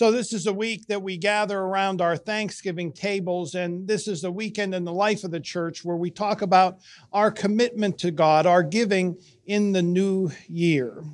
So, this is a week that we gather around our Thanksgiving tables, and this is a weekend in the life of the church where we talk about our commitment to God, our giving in the new year.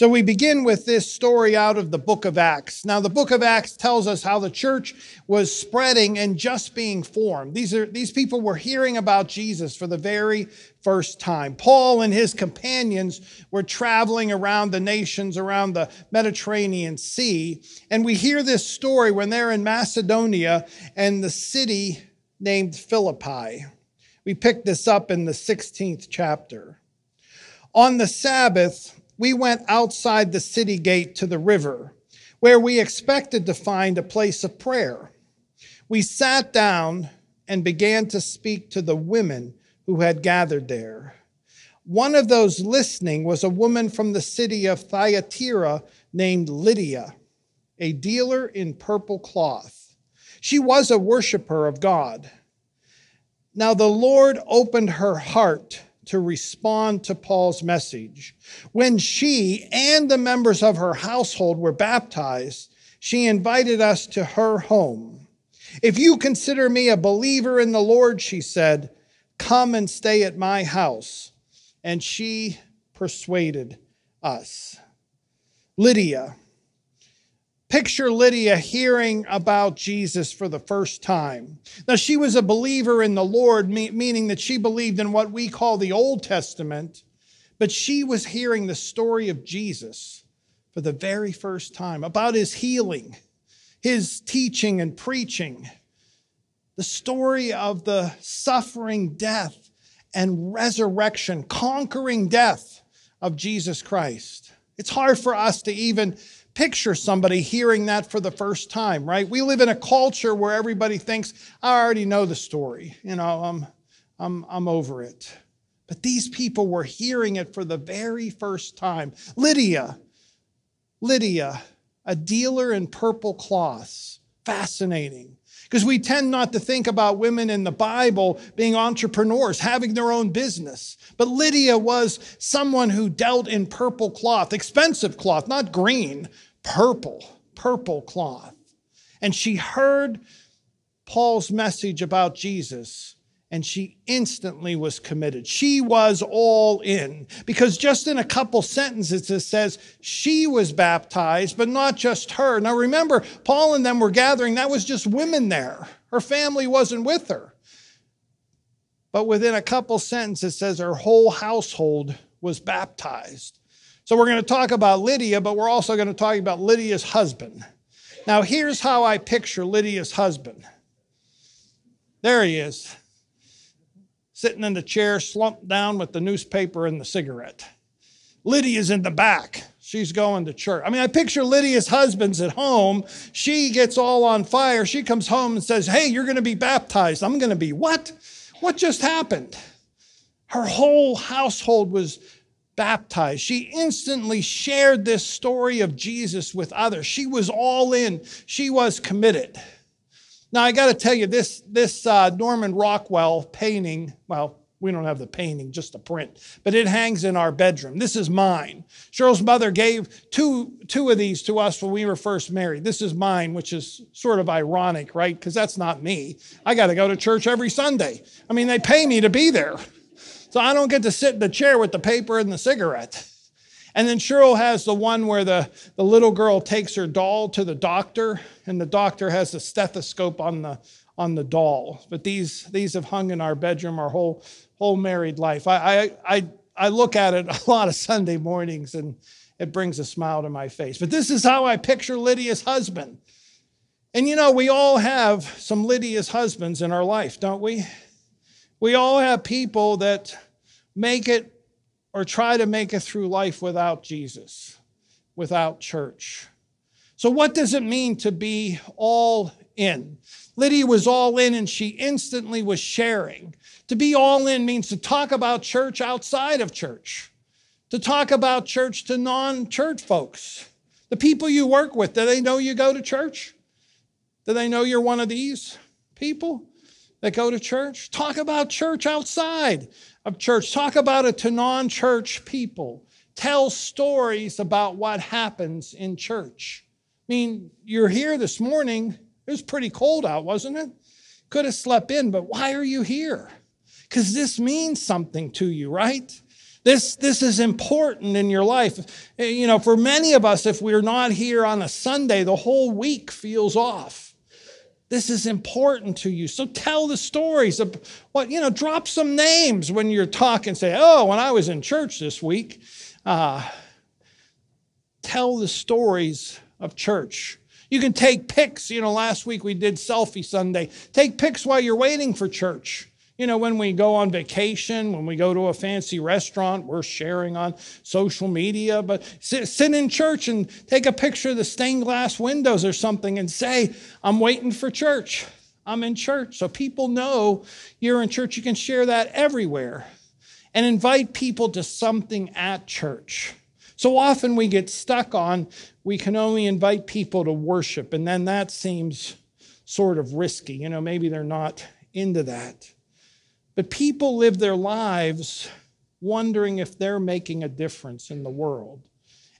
So we begin with this story out of the book of Acts. Now, the book of Acts tells us how the church was spreading and just being formed. These are, these people were hearing about Jesus for the very first time. Paul and his companions were traveling around the nations around the Mediterranean Sea. And we hear this story when they're in Macedonia and the city named Philippi. We pick this up in the 16th chapter. On the Sabbath, we went outside the city gate to the river, where we expected to find a place of prayer. We sat down and began to speak to the women who had gathered there. One of those listening was a woman from the city of Thyatira named Lydia, a dealer in purple cloth. She was a worshiper of God. Now the Lord opened her heart to respond to Paul's message. When she and the members of her household were baptized, she invited us to her home. If you consider me a believer in the Lord, she said, come and stay at my house. And she persuaded us. Lydia, Picture Lydia hearing about Jesus for the first time. Now, she was a believer in the Lord, meaning that she believed in what we call the Old Testament, but she was hearing the story of Jesus for the very first time about his healing, his teaching and preaching, the story of the suffering, death, and resurrection, conquering death of Jesus Christ. It's hard for us to even picture somebody hearing that for the first time, right? We live in a culture where everybody thinks, I already know the story. You know, I'm, I'm, I'm over it. But these people were hearing it for the very first time. Lydia, Lydia, a dealer in purple cloths. Fascinating because we tend not to think about women in the Bible being entrepreneurs, having their own business. But Lydia was someone who dealt in purple cloth, expensive cloth, not green, purple, purple cloth. And she heard Paul's message about Jesus and she instantly was committed. She was all in because just in a couple sentences it says she was baptized, but not just her. Now remember, Paul and them were gathering, that was just women there. Her family wasn't with her. But within a couple sentences it says her whole household was baptized. So we're going to talk about Lydia, but we're also going to talk about Lydia's husband. Now here's how I picture Lydia's husband. There he is sitting in the chair, slumped down with the newspaper and the cigarette. Lydia's in the back. She's going to church. I mean, I picture Lydia's husband's at home. She gets all on fire. She comes home and says, Hey, you're going to be baptized. I'm going to be what? What just happened? Her whole household was baptized. She instantly shared this story of Jesus with others. She was all in, she was committed. Now, I got to tell you, this, this uh, Norman Rockwell painting, well, we don't have the painting, just the print, but it hangs in our bedroom. This is mine. Cheryl's mother gave two, two of these to us when we were first married. This is mine, which is sort of ironic, right? Because that's not me. I got to go to church every Sunday. I mean, they pay me to be there. So I don't get to sit in the chair with the paper and the cigarette. And then Cheryl has the one where the, the little girl takes her doll to the doctor, and the doctor has a stethoscope on the on the doll. But these these have hung in our bedroom our whole whole married life. I I I, I look at it a lot of Sunday mornings and it brings a smile to my face. But this is how I picture Lydia's husband. And you know, we all have some Lydia's husbands in our life, don't we? We all have people that make it or try to make it through life without Jesus, without church. So, what does it mean to be all in? Lydia was all in and she instantly was sharing. To be all in means to talk about church outside of church, to talk about church to non church folks. The people you work with, do they know you go to church? Do they know you're one of these people that go to church? Talk about church outside of church. Talk about it to non church people. Tell stories about what happens in church. I mean, you're here this morning. It was pretty cold out, wasn't it? Could have slept in, but why are you here? Because this means something to you, right? This, this is important in your life. Eh, you know, for many of us, if we're not here on a Sunday, the whole week feels off. This is important to you. So tell the stories of what, you know, drop some names when you're talking. Say, oh, when I was in church this week, uh, tell the stories of church. You can take pics. You know, last week we did Selfie Sunday. Take pics while you're waiting for church. You know, when we go on vacation, when we go to a fancy restaurant, we're sharing on social media, but sit, sit, in church and take a picture of the stained glass windows or something and say, I'm waiting for church. I'm in church. So people know you're in church. You can share that everywhere and invite people to something at church. So often we get stuck on we can only invite people to worship, and then that seems sort of risky. You know, maybe they're not into that. But people live their lives wondering if they're making a difference in the world.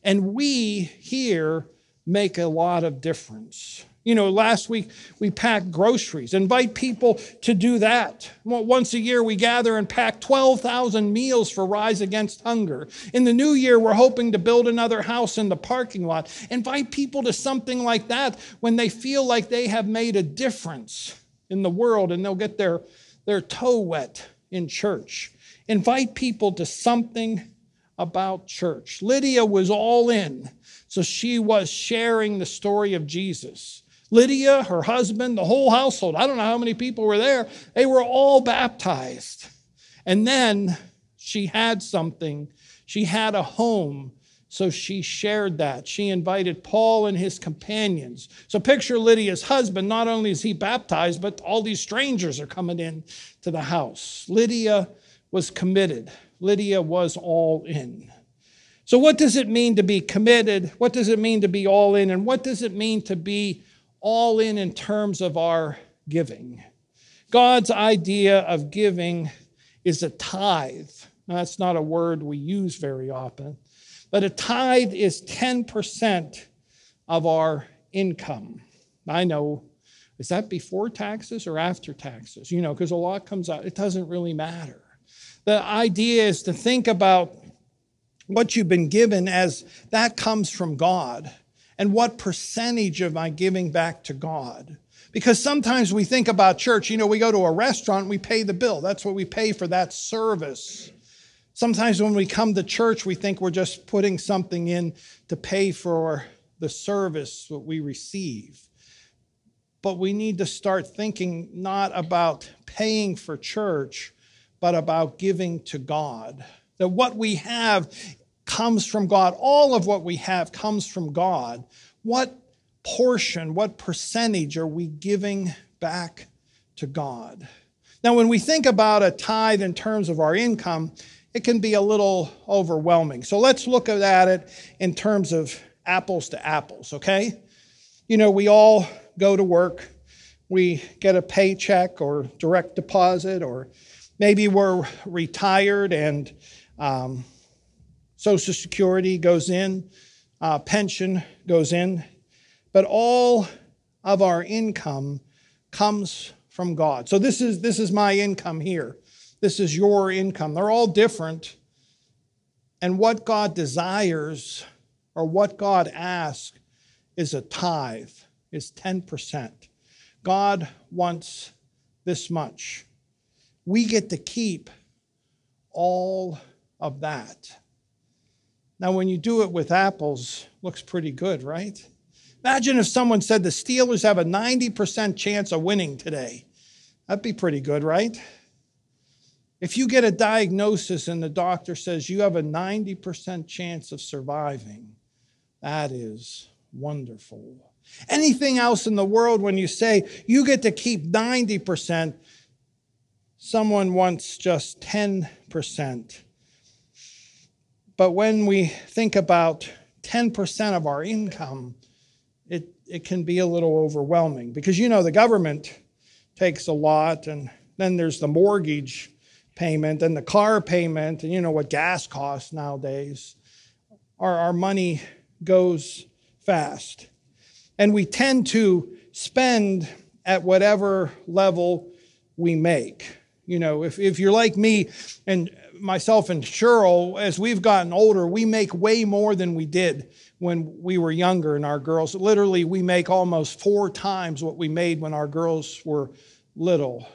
And we here make a lot of difference. You know, last week we packed groceries. Invite people to do that. Once a year we gather and pack 12,000 meals for Rise Against Hunger. In the new year, we're hoping to build another house in the parking lot. Invite people to something like that when they feel like they have made a difference in the world and they'll get their their toe wet in church. Invite people to something about church. Lydia was all in, so she was sharing the story of Jesus. Lydia, her husband, the whole household, I don't know how many people were there, they were all baptized. And then she had something. She had a home so she shared that. She invited Paul and his companions. So picture Lydia's husband. Not only is he baptized, but all these strangers are coming in to the house. Lydia was committed. Lydia was all in. So, what does it mean to be committed? What does it mean to be all in? And what does it mean to be all in in terms of our giving? God's idea of giving is a tithe. Now, that's not a word we use very often. But a tithe is 10% of our income. I know, is that before taxes or after taxes? You know, because a lot comes out, it doesn't really matter. The idea is to think about what you've been given as that comes from God and what percentage of my giving back to God. Because sometimes we think about church, you know, we go to a restaurant, we pay the bill. That's what we pay for that service. Sometimes when we come to church, we think we're just putting something in to pay for the service that we receive. But we need to start thinking not about paying for church, but about giving to God. That what we have comes from God. All of what we have comes from God. What portion, what percentage are we giving back to God? Now, when we think about a tithe in terms of our income, it can be a little overwhelming. So let's look at it in terms of apples to apples, okay? You know, we all go to work, we get a paycheck or direct deposit, or maybe we're retired and um, Social Security goes in, uh, pension goes in, but all of our income comes from God. So this is this is my income here. This is your income. They're all different. And what God desires or what God asks is a tithe, is 10%. God wants this much. We get to keep all of that. Now, when you do it with apples, looks pretty good, right? Imagine if someone said the Steelers have a 90% chance of winning today. That'd be pretty good, right? If you get a diagnosis and the doctor says you have a 90% chance of surviving, that is wonderful. Anything else in the world, when you say you get to keep 90%, someone wants just 10%. But when we think about 10% of our income, it, it can be a little overwhelming because you know the government takes a lot, and then there's the mortgage payment and the car payment, and you know what gas costs nowadays, our, our money goes fast. And we tend to spend at whatever level we make. You know, if, if you're like me and myself and Cheryl, as we've gotten older, we make way more than we did when we were younger and our girls. Literally, we make almost four times what we made when our girls were little.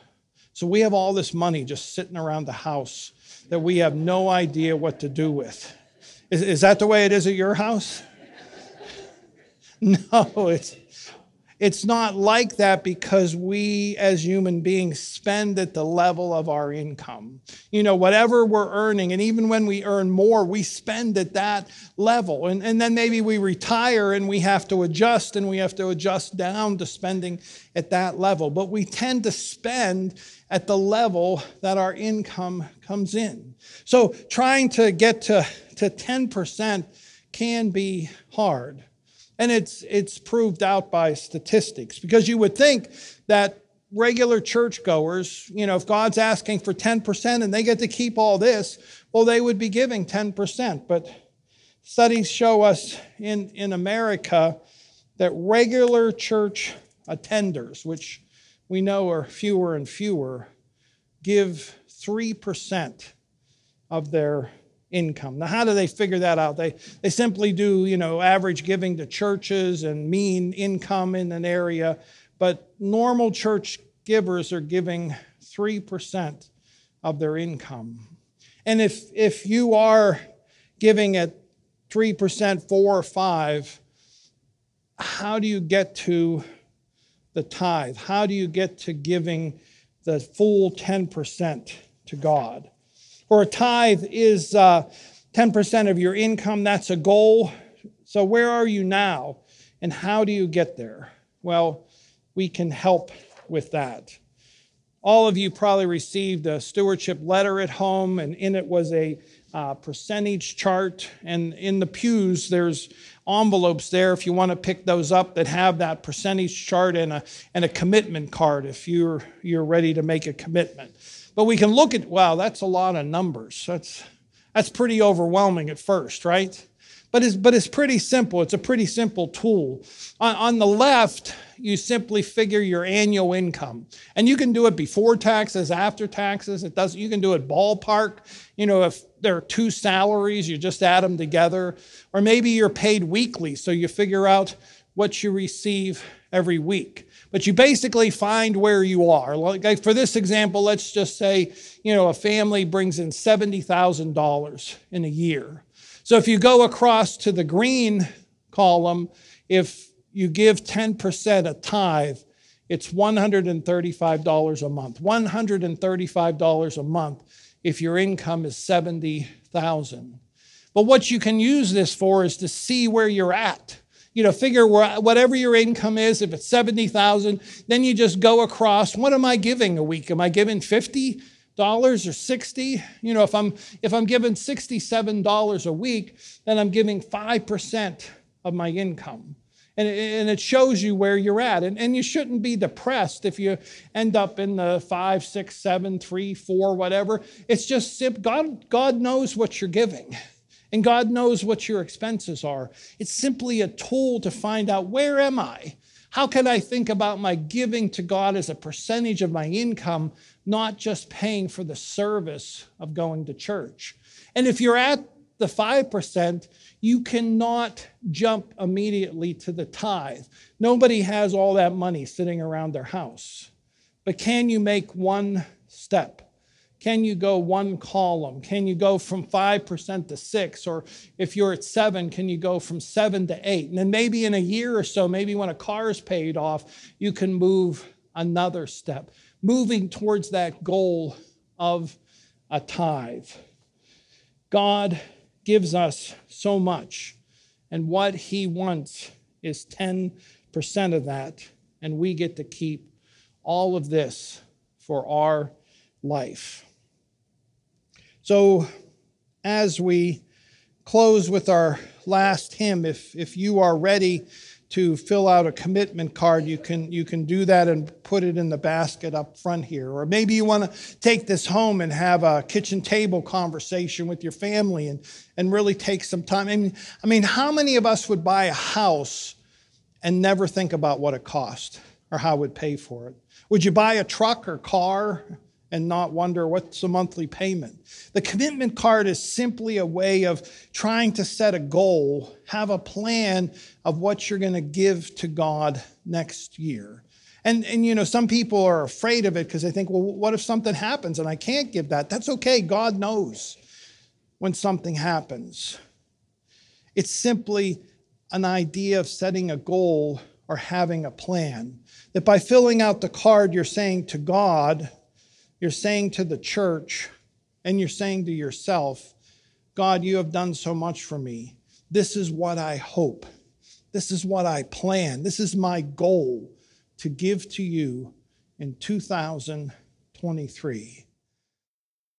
So we have all this money just sitting around the house that we have no idea what to do with. Is, is that the way it is at your house? No, it's it's not like that because we as human beings spend at the level of our income. You know, whatever we're earning, and even when we earn more, we spend at that level. And, and then maybe we retire and we have to adjust and we have to adjust down to spending at that level. But we tend to spend at the level that our income comes in. So trying to get to, to 10% can be hard. And it's, it's proved out by statistics because you would think that regular churchgoers, you know, if God's asking for 10% and they get to keep all this, well, they would be giving 10%. But studies show us in, in America that regular church attenders, which we know are fewer and fewer, give 3% of their income. Now, how do they figure that out? They, they simply do, you know, average giving to churches and mean income in an area, but normal church givers are giving 3% of their income. And if, if you are giving at 3%, 4 or 5, how do you get to the tithe? How do you get to giving the full 10% to God? Or a tithe is uh, 10% of your income. That's a goal. So, where are you now? And how do you get there? Well, we can help with that. All of you probably received a stewardship letter at home, and in it was a uh, percentage chart. And in the pews, there's envelopes there if you want to pick those up that have that percentage chart and a, and a commitment card if you're, you're ready to make a commitment. But we can look at, wow, that's a lot of numbers. That's, that's pretty overwhelming at first, right? But it's, but it's pretty simple. It's a pretty simple tool. On, on the left, you simply figure your annual income. And you can do it before taxes, after taxes. It does, you can do it ballpark. You know, if there are two salaries, you just add them together. Or maybe you're paid weekly, so you figure out what you receive every week but you basically find where you are. Like for this example, let's just say, you know, a family brings in $70,000 in a year. So if you go across to the green column, if you give 10% a tithe, it's $135 a month. $135 a month if your income is 70,000. But what you can use this for is to see where you're at you know, figure where, whatever your income is, if it's 70,000, then you just go across, what am I giving a week? Am I giving 50? Dollars or 60 you know if i'm if i'm giving 67 dollars a week then i'm giving 5% of my income and it, and it shows you where you're at and, and you shouldn't be depressed if you end up in the five six seven three four whatever it's just god god knows what you're giving and God knows what your expenses are. It's simply a tool to find out where am I? How can I think about my giving to God as a percentage of my income, not just paying for the service of going to church? And if you're at the 5%, you cannot jump immediately to the tithe. Nobody has all that money sitting around their house. But can you make one step? Can you go one column? Can you go from 5% to 6 or if you're at 7, can you go from 7 to 8? And then maybe in a year or so, maybe when a car is paid off, you can move another step, moving towards that goal of a tithe. God gives us so much, and what he wants is 10% of that, and we get to keep all of this for our life. So, as we close with our last hymn, if, if you are ready to fill out a commitment card, you can, you can do that and put it in the basket up front here. Or maybe you want to take this home and have a kitchen table conversation with your family and, and really take some time. I mean, I mean, how many of us would buy a house and never think about what it cost or how it would pay for it? Would you buy a truck or car and not wonder what's the monthly payment? The commitment card is simply a way of trying to set a goal, have a plan of what you're going to give to God next year. And, and you know, some people are afraid of it because they think, well, what if something happens and I can't give that? That's okay. God knows when something happens. It's simply an idea of setting a goal or having a plan. That by filling out the card, you're saying to God, you're saying to the church, and you're saying to yourself, God, you have done so much for me. This is what I hope. This is what I plan. This is my goal to give to you in 2023.